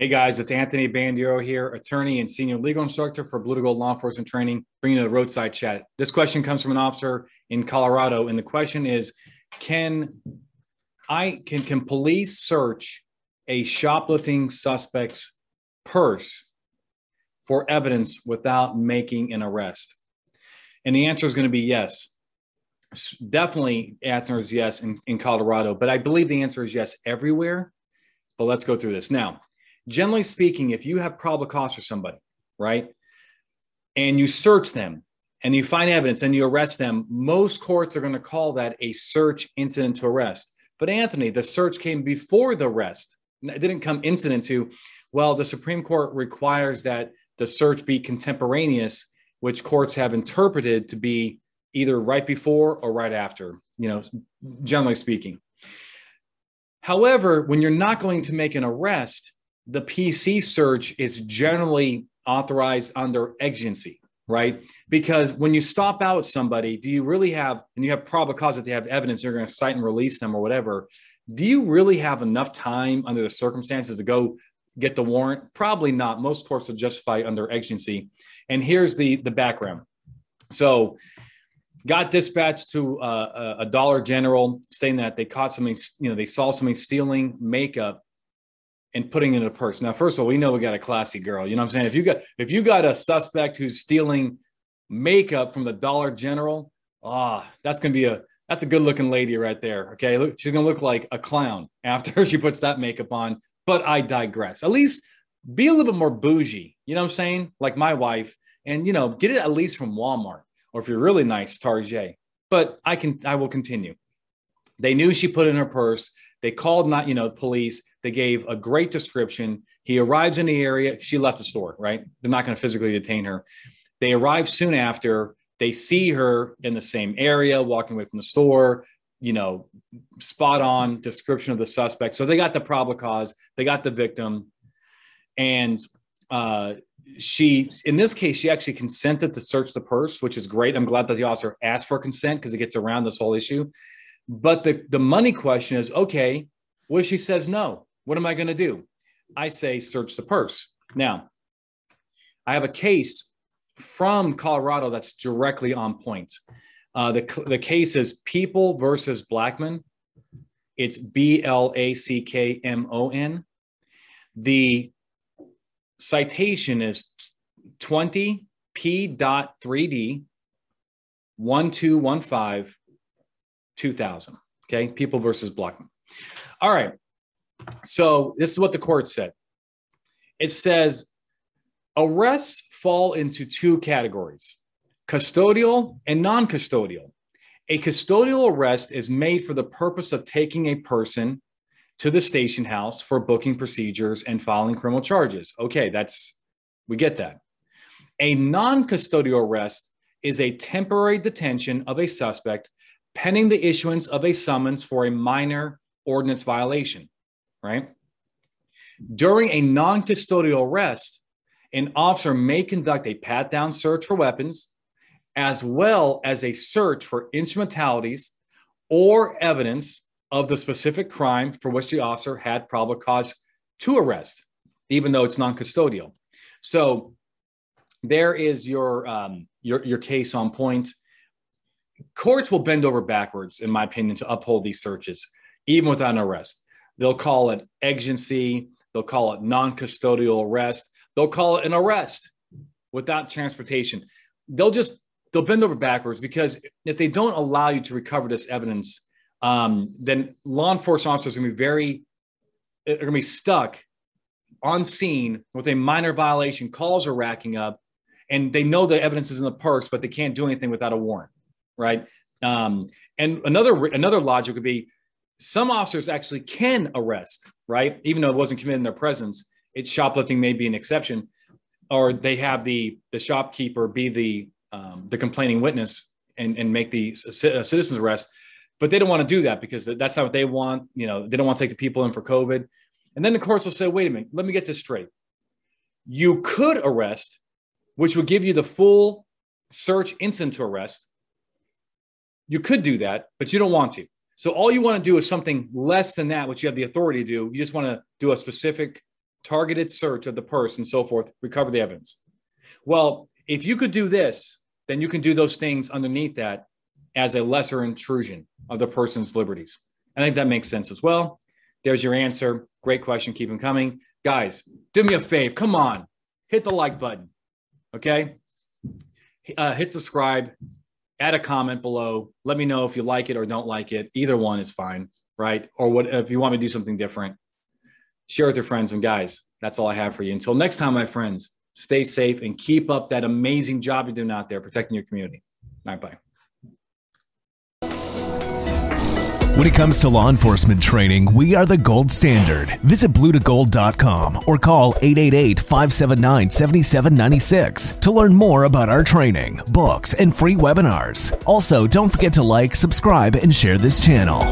Hey guys, it's Anthony Bandiero here, attorney and senior legal instructor for Blue to Gold Law Enforcement Training, bringing you the roadside chat. This question comes from an officer in Colorado, and the question is: Can I can can police search a shoplifting suspect's purse for evidence without making an arrest? And the answer is going to be yes. Definitely, answer is yes in, in Colorado, but I believe the answer is yes everywhere. But let's go through this now generally speaking, if you have probable cause for somebody, right, and you search them and you find evidence and you arrest them, most courts are going to call that a search incident to arrest. But Anthony, the search came before the arrest. It didn't come incident to. Well, the Supreme Court requires that the search be contemporaneous, which courts have interpreted to be either right before or right after, you know, generally speaking. However, when you're not going to make an arrest, the PC search is generally authorized under exigency, right? Because when you stop out somebody, do you really have, and you have probable cause that they have evidence, you're going to cite and release them or whatever. Do you really have enough time under the circumstances to go get the warrant? Probably not. Most courts will justify under exigency. And here's the the background. So, got dispatched to uh, a Dollar General saying that they caught somebody, you know, they saw somebody stealing makeup and putting it in a purse. Now, first of all, we know we got a classy girl. You know what I'm saying? If you got if you got a suspect who's stealing makeup from the Dollar General, ah, that's gonna be a that's a good looking lady right there. Okay, she's gonna look like a clown after she puts that makeup on. But I digress. At least be a little bit more bougie. You know what I'm saying? Like my wife, and you know, get it at least from Walmart, or if you're really nice, Target. But I can I will continue. They knew she put in her purse. They called not, you know, police. They gave a great description. He arrives in the area. She left the store, right? They're not going to physically detain her. They arrive soon after. They see her in the same area, walking away from the store, you know, spot on description of the suspect. So they got the probable cause, they got the victim. And uh, she, in this case, she actually consented to search the purse, which is great. I'm glad that the officer asked for consent because it gets around this whole issue. But the, the money question is okay, what if she says no? What am I going to do? I say search the purse. Now, I have a case from Colorado that's directly on point. Uh, the, the case is People versus Blackmon. It's B L A C K M O N. The citation is 20 P.3D 1215 2000. Okay. People versus Blackmon. All right. So this is what the court said it says arrests fall into two categories custodial and non custodial. A custodial arrest is made for the purpose of taking a person to the station house for booking procedures and filing criminal charges. Okay, that's, we get that. A non custodial arrest is a temporary detention of a suspect pending the issuance of a summons for a minor ordinance violation, right? During a non custodial arrest, an officer may conduct a pat down search for weapons, as well as a search for instrumentalities or evidence of the specific crime for which the officer had probable cause to arrest, even though it's non custodial. So there is your, um, your, your case on point courts will bend over backwards, in my opinion, to uphold these searches, even without an arrest. They'll call it exigency, they'll call it non custodial arrest, they'll call it an arrest without transportation. They'll just they'll bend over backwards because if they don't allow you to recover this evidence, um, then law enforcement officers are going to be very are going to be stuck on scene with a minor violation. Calls are racking up, and they know the evidence is in the purse, but they can't do anything without a warrant right? Um, and another another logic would be some officers actually can arrest, right? Even though it wasn't committed in their presence, it's shoplifting may be an exception, or they have the the shopkeeper be the um, the complaining witness and and make the citizen's arrest, but they don't want to do that because that's not what they want. You know, they don't want to take the people in for COVID, and then the courts will say, "Wait a minute, let me get this straight. You could arrest, which would give you the full search incident to arrest." You could do that, but you don't want to. So all you want to do is something less than that, which you have the authority to do. You just want to do a specific targeted search of the purse and so forth, recover the evidence. Well, if you could do this, then you can do those things underneath that as a lesser intrusion of the person's liberties. I think that makes sense as well. There's your answer. Great question. Keep them coming. Guys, do me a favor. Come on. Hit the like button. Okay. Uh, hit subscribe. Add a comment below. Let me know if you like it or don't like it. Either one is fine, right? Or what if you want me to do something different. Share with your friends and guys. That's all I have for you. Until next time, my friends, stay safe and keep up that amazing job you're doing out there protecting your community. Right, bye. When it comes to law enforcement training, we are the gold standard. Visit bluetogold.com or call 888 579 7796 to learn more about our training, books, and free webinars. Also, don't forget to like, subscribe, and share this channel.